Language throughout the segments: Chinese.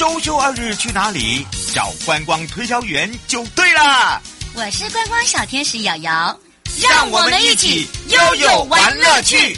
周休二日去哪里？找观光推销员就对了。我是观光小天使瑶瑶，让我们一起悠悠玩乐趣。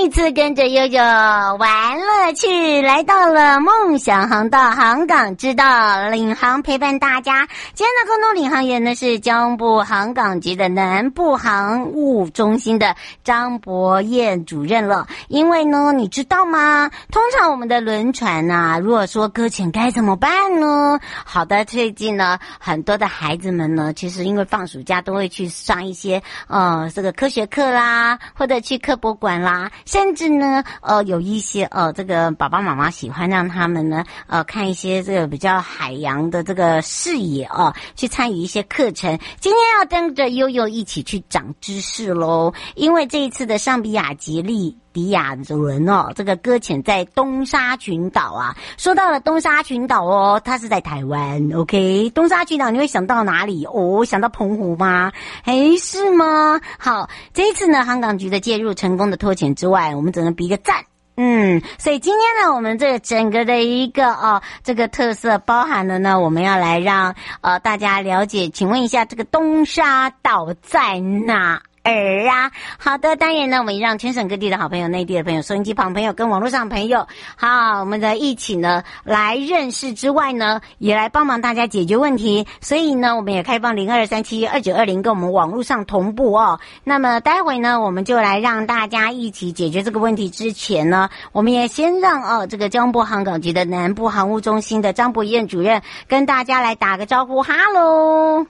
一次跟着悠悠玩乐趣，来到了梦想航道航港之道，领航陪伴大家。今天的空中领航员呢是江部航港局的南部航务中心的张博彦主任了。因为呢，你知道吗？通常我们的轮船呐，如果说搁浅该怎么办呢？好的，最近呢，很多的孩子们呢，其实因为放暑假都会去上一些呃这个科学课啦，或者去科博馆啦。甚至呢，呃，有一些呃，这个爸爸妈妈喜欢让他们呢，呃，看一些这个比较海洋的这个视野哦，去参与一些课程。今天要跟着悠悠一起去长知识喽，因为这一次的尚比亚吉利迪亚轮哦，这个搁浅在东沙群岛啊。说到了东沙群岛哦，它是在台湾，OK？东沙群岛你会想到哪里？哦，想到澎湖吗？哎，是吗？好，这一次呢，航港局的介入成功的脱险之外，我们只能比一个赞。嗯，所以今天呢，我们这整个的一个哦，这个特色包含了呢，我们要来让呃大家了解，请问一下，这个东沙岛在哪？儿啊，好的，当然呢，我们也让全省各地的好朋友、内地的朋友、收音机旁朋友跟网络上朋友，好，我们的一起呢来认识之外呢，也来帮忙大家解决问题。所以呢，我们也开放零二三七二九二零跟我们网络上同步哦。那么待会呢，我们就来让大家一起解决这个问题。之前呢，我们也先让哦这个江波航港局的南部航务中心的张博彦主任跟大家来打个招呼，哈喽。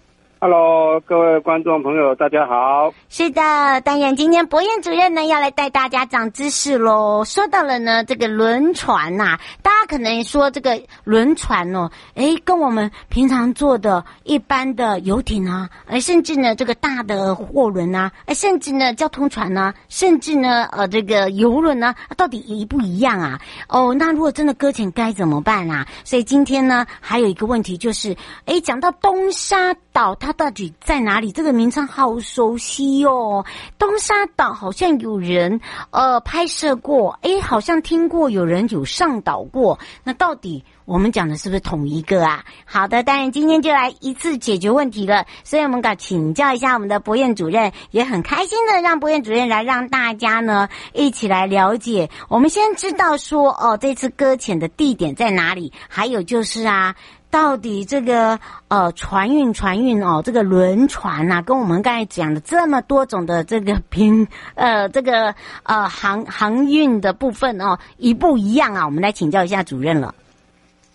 各位观众朋友，大家好。是的，当然，今天博彦主任呢要来带大家长知识喽。说到了呢，这个轮船呐、啊，大家可能说这个轮船哦，诶，跟我们平常坐的一般的游艇啊，哎，甚至呢这个大的货轮啊，哎，甚至呢交通船啊，甚至呢呃这个游轮啊，到底一不一样啊？哦，那如果真的搁浅该怎么办啊？所以今天呢还有一个问题就是，诶，讲到东沙岛，它到底在哪里？这个名称好熟悉哦，东沙岛好像有人呃拍摄过，诶，好像听过有人有上岛过。那到底我们讲的是不是同一个啊？好的，当然今天就来一次解决问题了。所以我们敢请教一下我们的博彦主任，也很开心的让博彦主任来让大家呢一起来了解。我们先知道说哦，这次搁浅的地点在哪里？还有就是啊。到底这个呃船运船运哦，这个轮船呐、啊，跟我们刚才讲的这么多种的这个平 呃这个呃航航运的部分哦，一不一样啊？我们来请教一下主任了。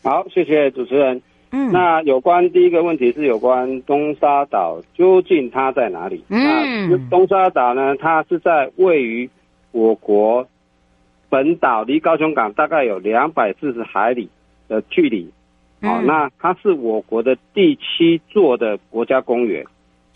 好，谢谢主持人。嗯，那有关第一个问题是有关东沙岛究竟它在哪里？嗯，东沙岛呢，它是在位于我国本岛，离高雄港大概有两百四十海里的距离。好、哦，那它是我国的第七座的国家公园，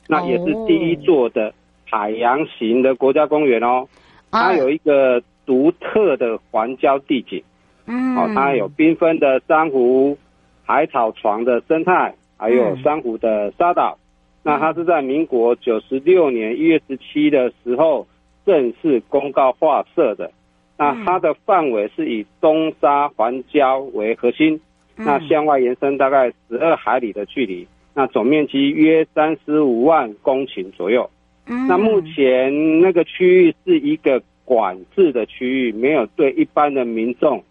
那也是第一座的海洋型的国家公园哦。它有一个独特的环礁地景，嗯，哦，它有缤纷的珊瑚、海草床的生态，还有珊瑚的沙岛。那它是在民国九十六年一月十七的时候正式公告划设的。那它的范围是以东沙环礁为核心。那向外延伸大概十二海里的距离，那总面积约三十五万公顷左右。嗯，那目前那个区域是一个管制的区域，没有对一般的民众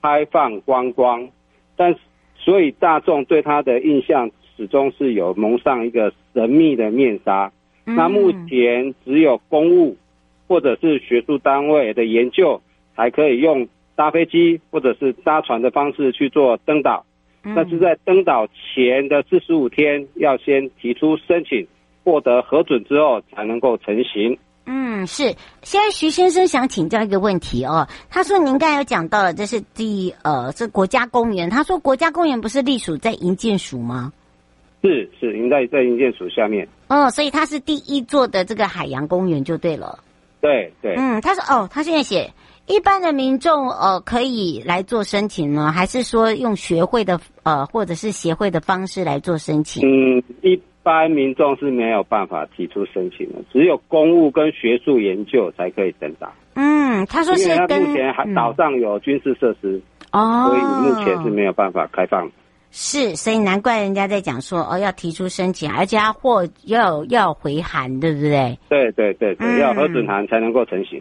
开放观光，但是所以大众对它的印象始终是有蒙上一个神秘的面纱。那目前只有公务或者是学术单位的研究才可以用。搭飞机或者是搭船的方式去做登岛，但是在登岛前的四十五天要先提出申请，获得核准之后才能够成行。嗯，是。现在徐先生想请教一个问题哦，他说您刚才有讲到了，这是第呃，这国家公园。他说国家公园不是隶属在营建署吗？是是，应该在营建署下面。哦，所以它是第一座的这个海洋公园就对了。对对。嗯，他说哦，他现在写。一般的民众呃可以来做申请呢，还是说用学会的呃或者是协会的方式来做申请？嗯，一般民众是没有办法提出申请的，只有公务跟学术研究才可以登岛。嗯，他说是跟目前还岛上有军事设施，哦，所以目前是没有办法开放。是，所以难怪人家在讲说哦，要提出申请，而且他货要要回函，对不对？对对对对，嗯要核准函才能够成行。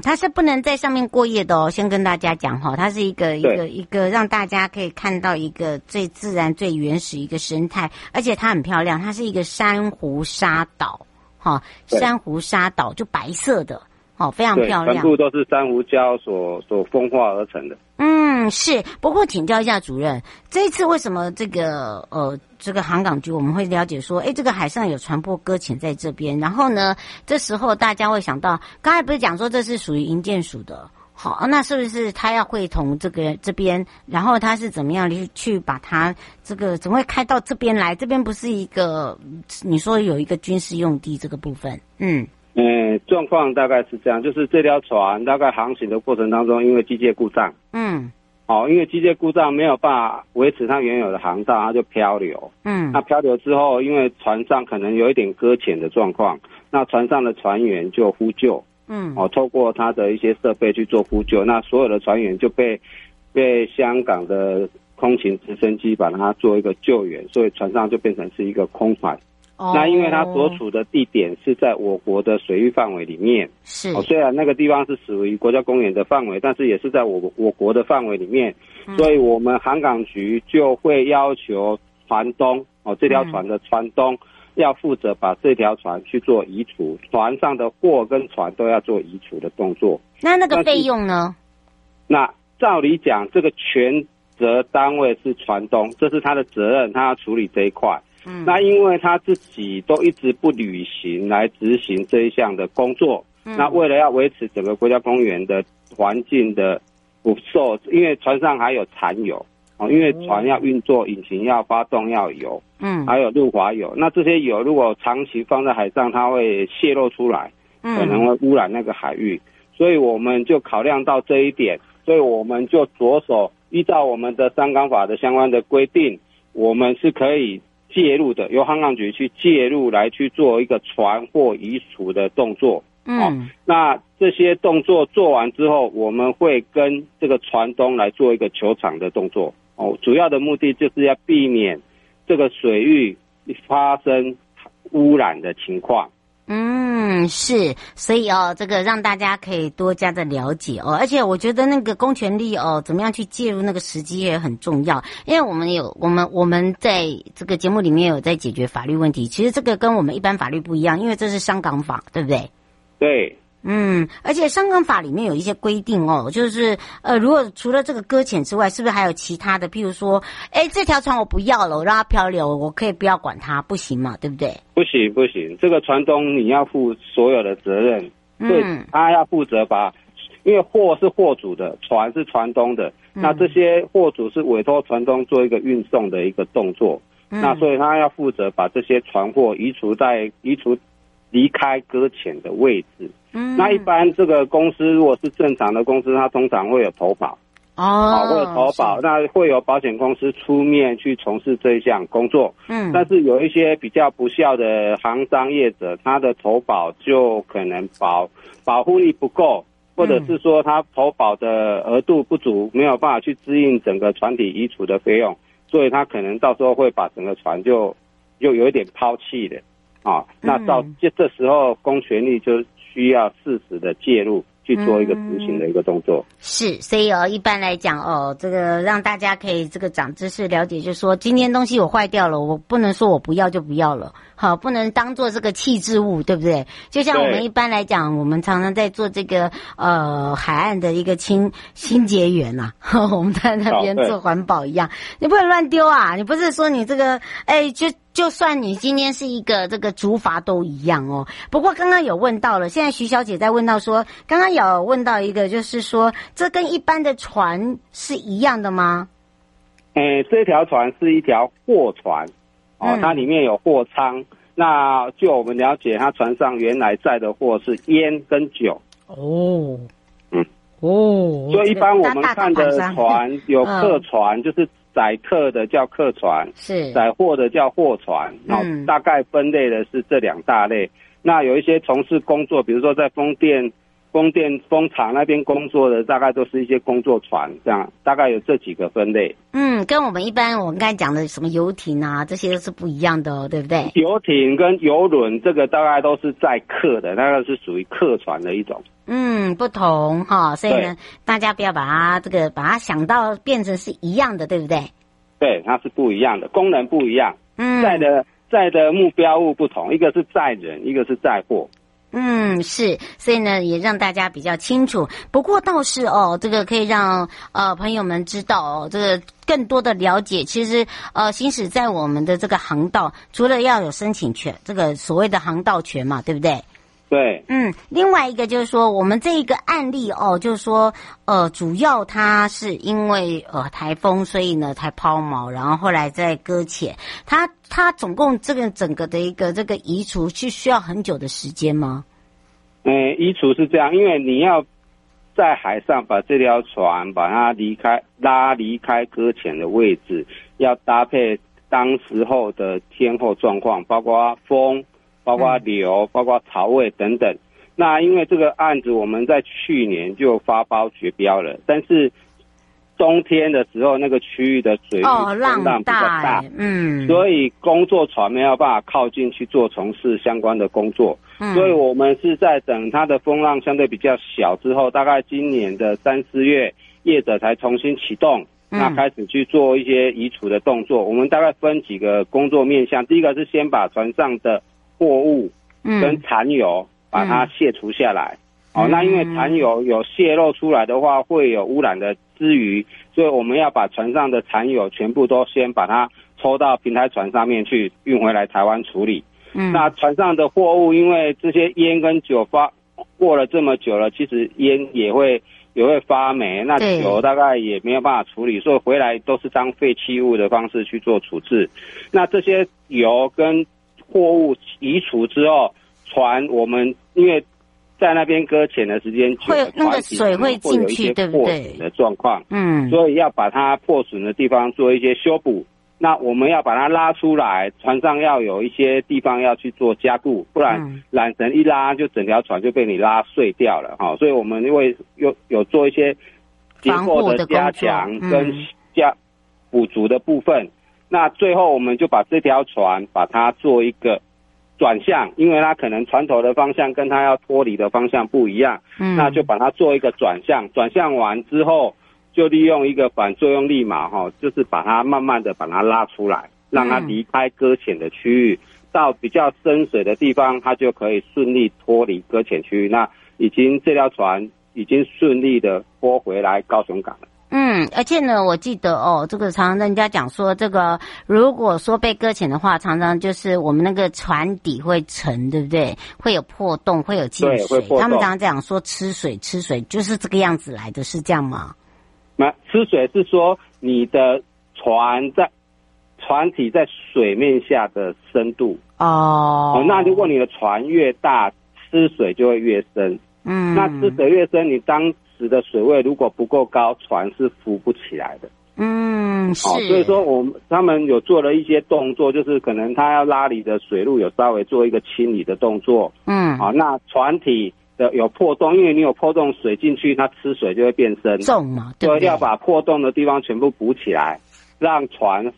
它是不能在上面过夜的哦，先跟大家讲哈，它是一个一个一个让大家可以看到一个最自然、最原始一个生态，而且它很漂亮，它是一个珊瑚沙岛，哈，对。珊瑚沙岛就白色的，哦，非常，漂亮全。部都是珊瑚礁所所风化而成的。嗯，是。不过请教一下主任，这一次为什么这个呃这个航港局我们会了解说，哎，这个海上有船舶搁浅在这边，然后呢，这时候大家会想到，刚才不是讲说这是属于营建署的，好，那是不是他要会同这个这边，然后他是怎么样去去把它这个怎么会开到这边来？这边不是一个你说有一个军事用地这个部分，嗯嗯，状况大概是这样，就是这条船大概航行的过程当中，因为机械故障，嗯。哦，因为机械故障没有办法维持它原有的航道，它就漂流。嗯。那漂流之后，因为船上可能有一点搁浅的状况，那船上的船员就呼救，嗯。哦，透过他的一些设备去做呼救，那所有的船员就被被香港的空勤直升机把它做一个救援，所以船上就变成是一个空船。哦那因为它所处的地点是在我国的水域范围里面，是哦，虽然那个地方是属于国家公园的范围，但是也是在我我国的范围里面，所以我们航港局就会要求船东哦，这条船的船东要负责把这条船去做移除，船上的货跟船都要做移除的动作。那那个费用呢？那照理讲，这个全责单位是船东，这是他的责任，他要处理这一块。嗯那因为他自己都一直不履行来执行这一项的工作，嗯那为了要维持整个国家公园的环境的不受，因为船上还有残油哦，因为船要运作，引擎要发动要油，嗯还有润滑油。那这些油如果长期放在海上，它会泄露出来，可能会污染那个海域。所以我们就考量到这一点，所以我们就着手依照我们的三港法的相关的规定，我们是可以。介入的，由航港局去介入来去做一个船货移除的动作。嗯、哦，那这些动作做完之后，我们会跟这个船东来做一个球场的动作。哦，主要的目的就是要避免这个水域发生污染的情况。嗯，是，所以哦，这个让大家可以多加的了解哦，而且我觉得那个公权力哦，怎么样去介入那个时机也很重要，因为我们有我们我们在这个节目里面有在解决法律问题，其实这个跟我们一般法律不一样，因为这是香港法，对不对？对。嗯，而且商港法里面有一些规定哦，就是呃，如果除了这个搁浅之外，是不是还有其他的？譬如说，哎，这条船我不要了，我让它漂流，我可以不要管它，不行嘛，对不对？不行不行，这个船东你要负所有的责任，对，嗯，他要负责把，因为货是货主的，船是船东的，嗯那这些货主是委托船东做一个运送的一个动作，嗯那所以他要负责把这些船货移除在移除离开搁浅的位置。嗯，那一般这个公司如果是正常的公司，它通常会有投保，哦，会有投保，那会有保险公司出面去从事这一项工作。嗯，但是有一些比较不孝的行商业者，他的投保就可能保保护力不够，或者是说他投保的额度不足，没有办法去支应整个船体移除的费用，所以他可能到时候会把整个船就就有一点抛弃的啊。那到这这时候，公权力就需要适时的介入。去做一个执行的一个动作，是，所以哦，一般来讲哦，这个让大家可以这个长知识了解，就是说今天东西我坏掉了，我不能说我不要就不要了，好，不能当做这个弃置物，对不对？就像我们一般来讲，我们常常在做这个呃海岸的一个清清洁员呐、啊，我们在那边做环保一样，你不能乱丢啊，你不是说你这个哎就。就算你今天是一个这个竹筏都一样哦。不过刚刚有问到了，现在徐小姐在问到说，刚刚有问到一个，就是说这跟一般的船是一样的吗？诶，这条船是一条货船哦，它里面有货舱。嗯、那就我们了解，它船上原来载的货是烟跟酒。哦，嗯，哦，所以一般我们看的船有客 船，就是载客的叫客船，是载货的叫货船，然后大概分类的是这两大类。那有一些从事工作，比如说在风电。风电风场那边工作的大概都是一些工作船，这样大概有这几个分类。嗯，跟我们一般我们刚才讲的什么游艇啊，这些都是不一样的哦，对不对？游艇跟游轮这个大概都是载客的，那个是属于客船的一种。嗯，不同哈，所以呢，大家不要把它这个把它想到变成是一样的，对不对？对，它是不一样的，功能不一样。嗯，载的载的目标物不同，一个是载人，一个是载货。嗯，是，所以呢，也让大家比较清楚。不过倒是哦，这个可以让呃朋友们知道哦，这个更多的了解。其实呃，行驶在我们的这个航道，除了要有申请权，这个所谓的航道权嘛，对不对？对。嗯，另外一个就是说，我们这一个案例哦，就是说呃，主要它是因为呃台风，所以呢才抛锚，然后后来再搁浅。它它总共这个整个的一个这个移除是需要很久的时间吗？嗯，移除是这样，因为你要在海上把这条船把它离开拉离开搁浅的位置，要搭配当时候的天候状况，包括风、包括流、包括潮位等等。那因为这个案子我们在去年就发包绝标了，但是。冬天的时候，那个区域的水哦浪浪比较大，嗯，所以工作船没有办法靠近去做从事相关的工作，嗯，所以我们是在等它的风浪相对比较小之后，大概今年的三四月，业者才重新启动，那开始去做一些移除的动作。我们大概分几个工作面向，第一个是先把船上的货物跟残油把它卸除下来。哦，那因为残油有泄漏出来的话，会有污染的之余，所以我们要把船上的残油全部都先把它抽到平台船上面去运回来台湾处理。嗯，那船上的货物，因为这些烟跟酒发过了这么久了，其实烟也会也会发霉，那酒大概也没有办法处理，所以回来都是当废弃物的方式去做处置。那这些油跟货物移除之后，船我们因为。在那边搁浅的时间久，会那个水会进去，对不对？的状况，嗯，所以要把它破损的地方做一些修补。那我们要把它拉出来，船上要有一些地方要去做加固，不然缆绳一拉就整条船就被你拉碎掉了哈。所以我们因为有有做一些结构的加强跟加补足的部分，那最后我们就把这条船把它做一个。转向，因为它可能船头的方向跟它要脱离的方向不一样，嗯，那就把它做一个转向。转向完之后，就利用一个反作用力嘛，哈，就是把它慢慢的把它拉出来，让它离开搁浅的区域，到比较深水的地方，它就可以顺利脱离搁浅区域。那已经这条船已经顺利的拖回来高雄港了。嗯，而且呢，我记得哦，这个常常人家讲说，这个如果说被搁浅的话，常常就是我们那个船底会沉，对不对？会有破洞，会有进水。他们常常讲说吃水，吃水就是这个样子来的，是这样吗？那吃水是说你的船在船体在水面下的深度哦，哦。那如果你的船越大，吃水就会越深。嗯，那吃水越深，你当的水位如果不够高，船是浮不起来的。嗯，是。哦，所以说我们他们有做了一些动作，就是可能他要拉你的水路有稍微做一个清理的动作。嗯，好，那船体的有破洞，因为你有破洞，水进去它吃水就会变深，重嘛，对，要把破洞的地方全部补起来，让船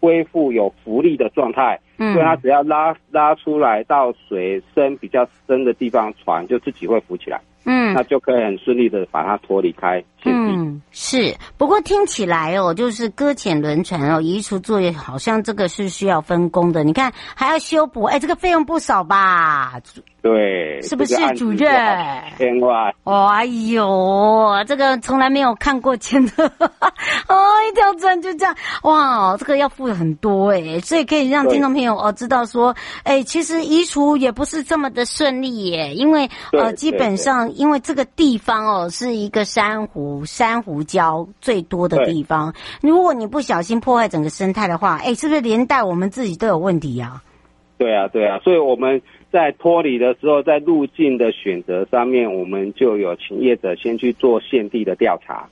恢复有浮力的状态。嗯，所以它只要拉拉出来到水深比较深的地方，船就自己会浮起来。嗯，那就可以很顺利的把它脱离开。嗯，是。不过听起来哦，就是搁浅轮船哦，移除作业好像这个是需要分工的。你看还要修补，哎，这个费用不少吧？对，是不是主任？千万。哎呦，这个从来没有看过钱的，哦，一条船就这样，哇，这个要付很多哎，所以可以让听众朋友哦知道说，哎，其实移除也不是这么的顺利耶，因为呃，基本上。因为这个地方哦，是一个珊瑚珊瑚礁最多的地方。如果你不小心破坏整个生态的话，哎，是不是连带我们自己都有问题呀？对啊，对啊。所以我们在脱离的时候，在路径的选择上面，我们就有请业者先去做现地的调查。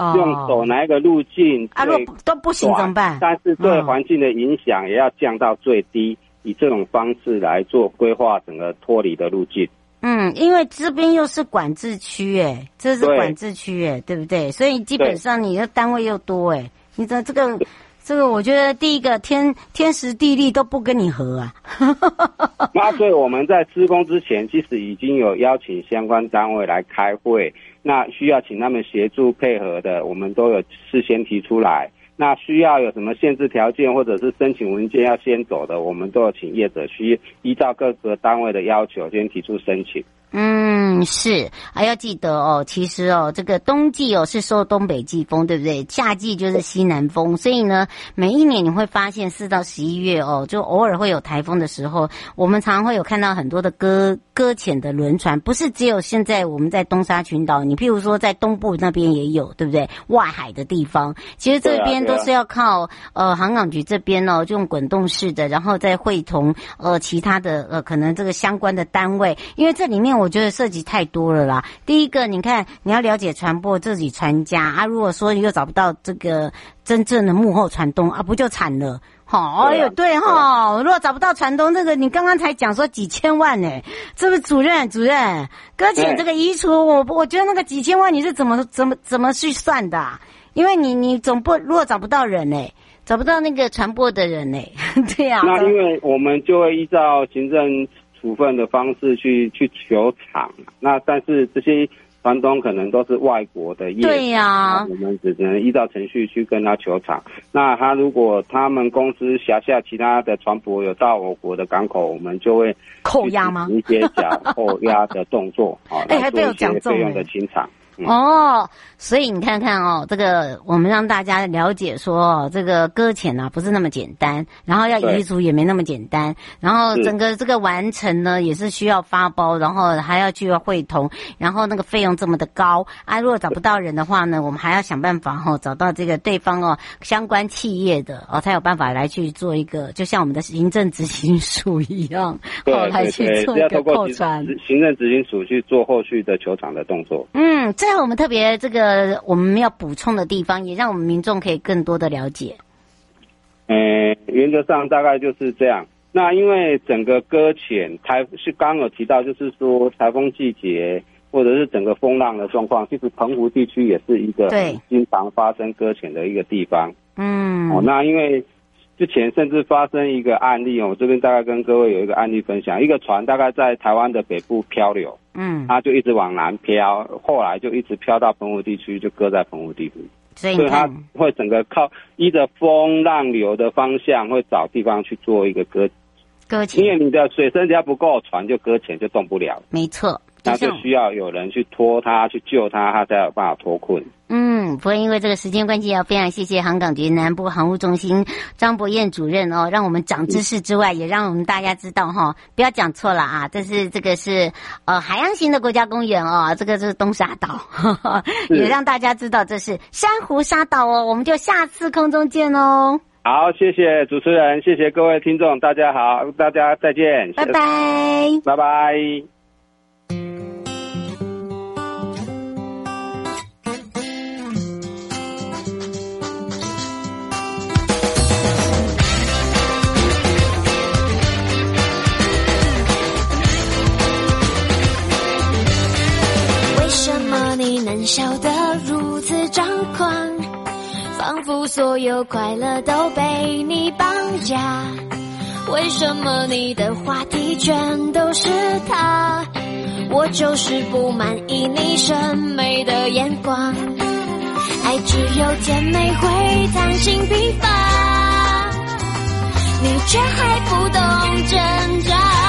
哦、用走哪一个路径啊，如果都不行怎么办？但是对环境的影响也要降到最低，嗯、以这种方式来做规划整个脱离的路径。嗯，因为这边又是管制区，哎，这是管制区，哎，对不对？所以基本上你的单位又多，哎，你的这个。这个我觉得第一个天天时地利都不跟你合啊。那所以我们在施工之前，其实已经有邀请相关单位来开会，那需要请他们协助配合的，我们都有事先提出来。那需要有什么限制条件或者是申请文件要先走的，我们都有请业者需依照各个单位的要求先提出申请。嗯，是，还要记得哦。其实哦，这个冬季哦是受东北季风，对不对？夏季就是西南风，所以呢，每一年你会发现四到十一月哦，就偶尔会有台风的时候，我们常常会有看到很多的搁搁浅的轮船，不是只有现在我们在东沙群岛，你譬如说在东部那边也有，对不对？外海的地方，其实这边都是要靠呃航港局这边哦，就用滚动式的，然后再会同呃其他的呃可能这个相关的单位，因为这里面。我觉得涉及太多了啦。第一个，你看你要了解传播自己传家啊，如果说你又找不到这个真正的幕后传东啊，不就惨了？好，哎呦，对哈，如果找不到船东，这个你刚刚才讲说几千万呢？是不是主任，主任，搁浅这个移除，我我觉得那个几千万你是怎么怎么怎么去算的？因为你你总不如果找不到人呢，找不到那个传播的人呢，对呀。那因为我们就会依照行政。处分的方式去去求偿，那但是这些房东可能都是外国的业，对呀、啊，我们只能依照程序去跟他求偿。那他如果他们公司辖下其他的船舶有到我国的港口，我们就会扣押吗？直接讲扣押的动作，啊，来做一些费用的清偿。哦，所以你看看哦，这个我们让大家了解说，这个搁浅呢不是那么简单，然后要移除也没那么简单，然后整个这个完成呢也是需要发包，然后还要去会同，然后那个费用这么的高啊，如果找不到人的话呢，我们还要想办法哈、哦、找到这个对方哦相关企业的哦才有办法来去做一个，就像我们的行政执行署一样，对，哦、来去做一个扣船，行政执行署去做后续的球场的动作。嗯，这。在我们特别这个我们要补充的地方，也让我们民众可以更多的了解。嗯，原则上大概就是这样。那因为整个搁浅台是刚刚有提到，就是说台风季节或者是整个风浪的状况，其实澎湖地区也是一个经常发生搁浅的一个地方。嗯，哦，那因为。之前甚至发生一个案例哦，我这边大概跟各位有一个案例分享，一个船大概在台湾的北部漂流，嗯，它就一直往南飘，后来就一直飘到澎湖地区，就搁在澎湖地区，所以它会整个靠依着风浪流的方向，会找地方去做一个搁搁浅，因为你的水深只要不够，船就搁浅就动不了，没错。那就需要有人去拖他，去救他，他才有办法脱困。嗯，不过因为这个时间关系，要非常谢谢航港局南部航务中心张博彦主任哦，让我们长知识之外，也让我们大家知道哈、哦，不要讲错了啊，这是这个是呃海洋型的国家公园哦，这个是东沙岛，呵呵也让大家知道这是珊瑚沙岛哦，我们就下次空中见哦。好，谢谢主持人，谢谢各位听众，大家好，大家再见，拜拜，拜拜。你能笑得如此张狂，仿佛所有快乐都被你绑架。为什么你的话题全都是他？我就是不满意你审美的眼光。爱只有甜美会贪心疲乏，你却还不懂挣扎。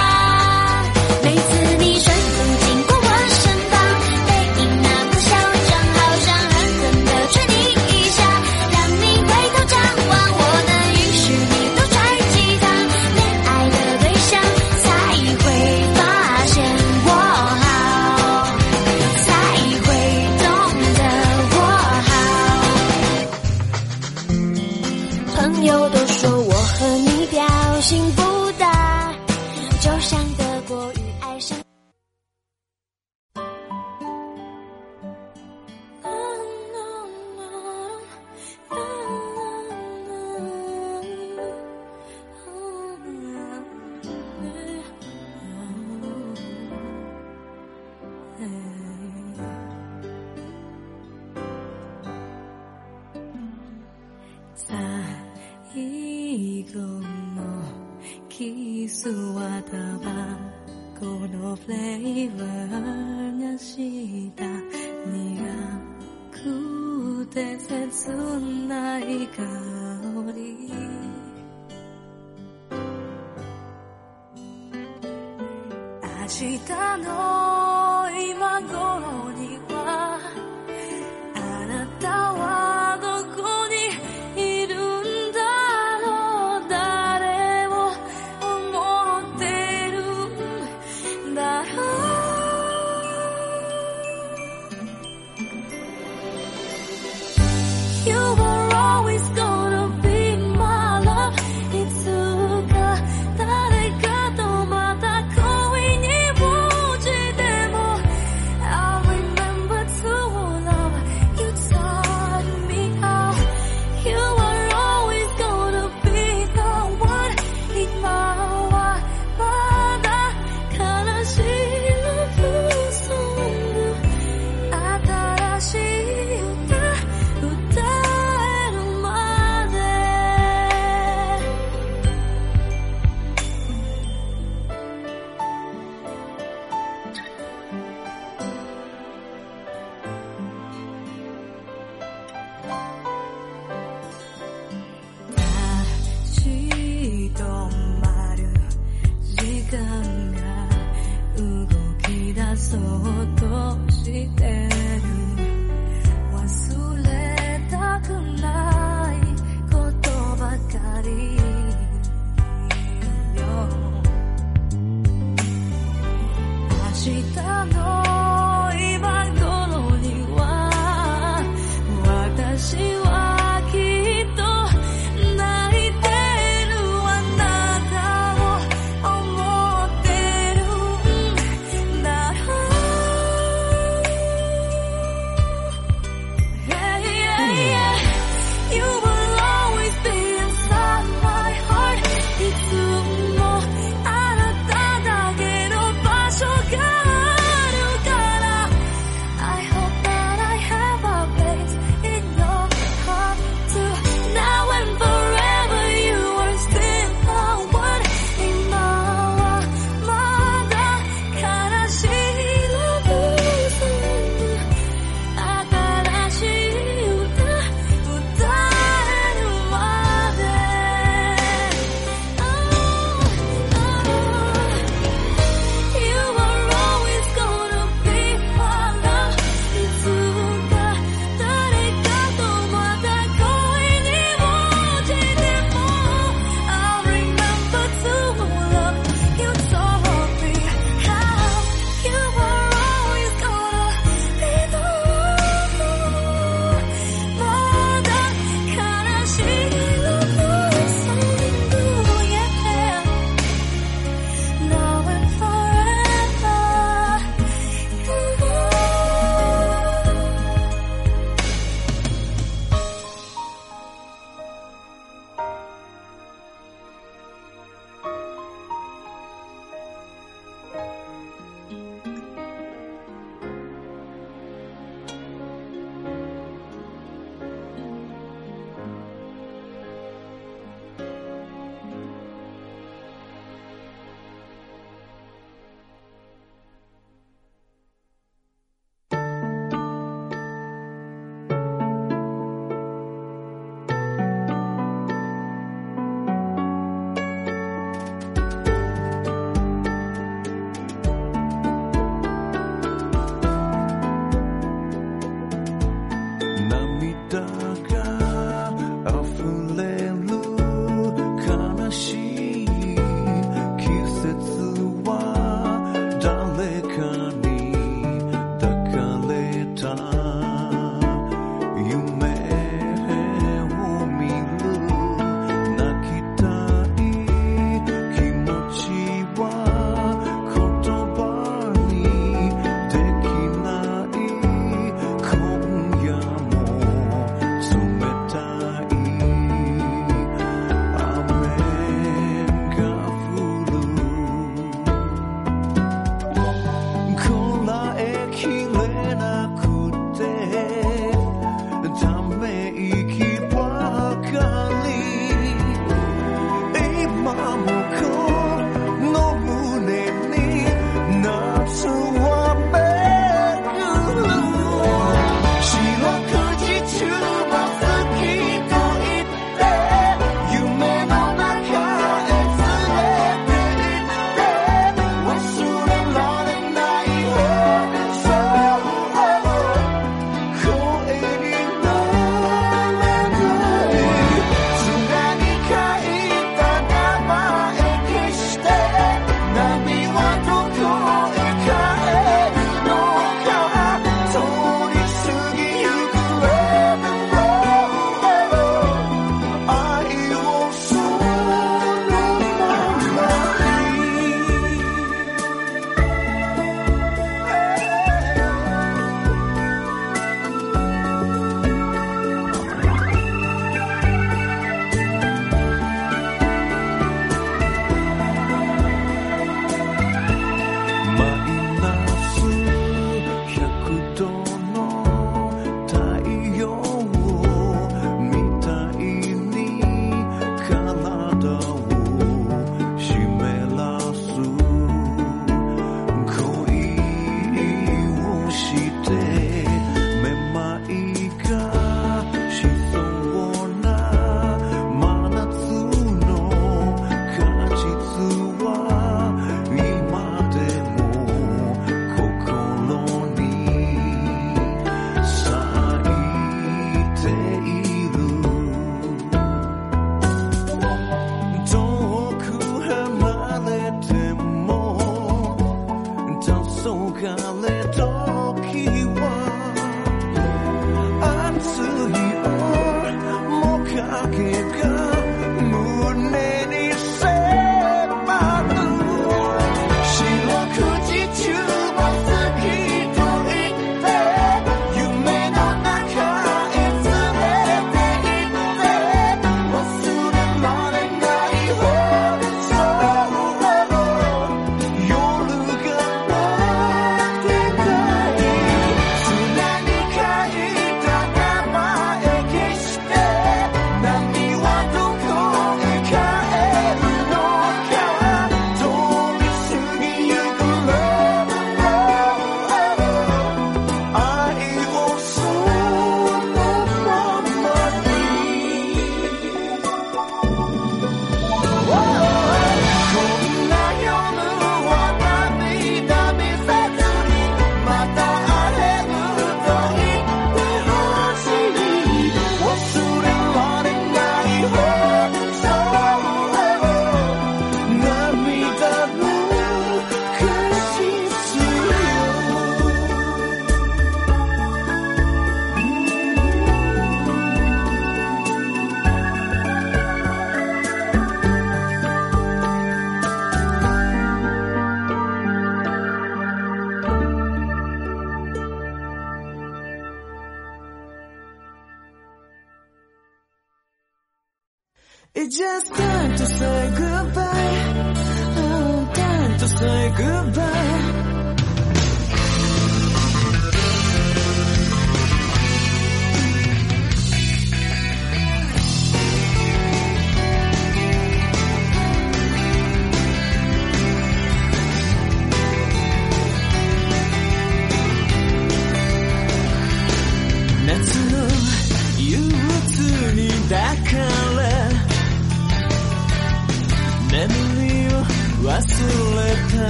记得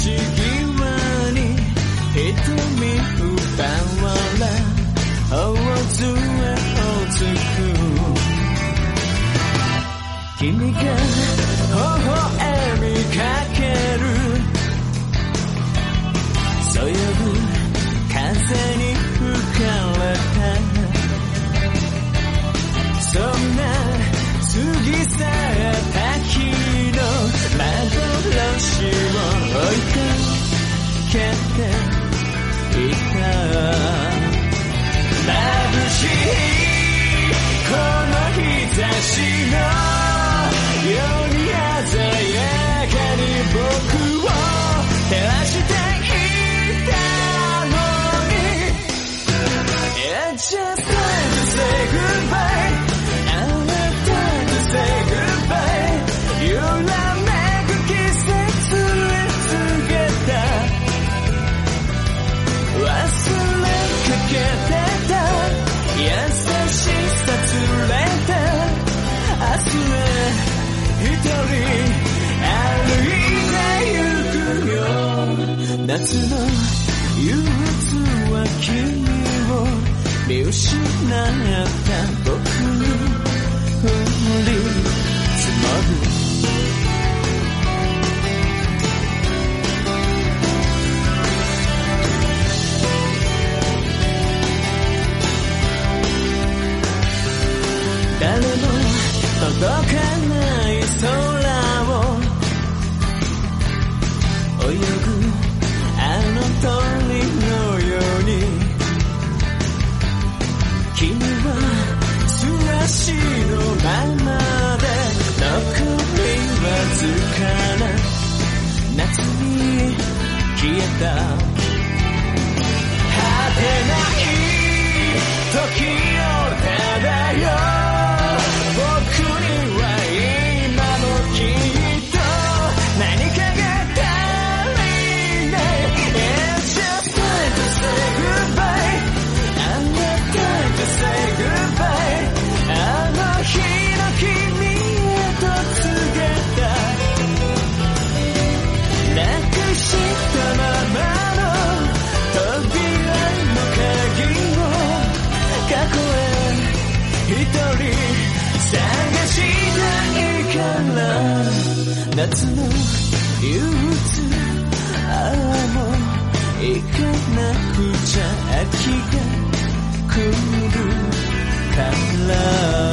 지기만이 이틈이 우다와라 어워즈의 어즈쿠 君が记得ゆくよ夏の憂鬱は君を見失った僕 quieta. Atena. つの憂鬱ああもう行かなくちゃ秋が来るから。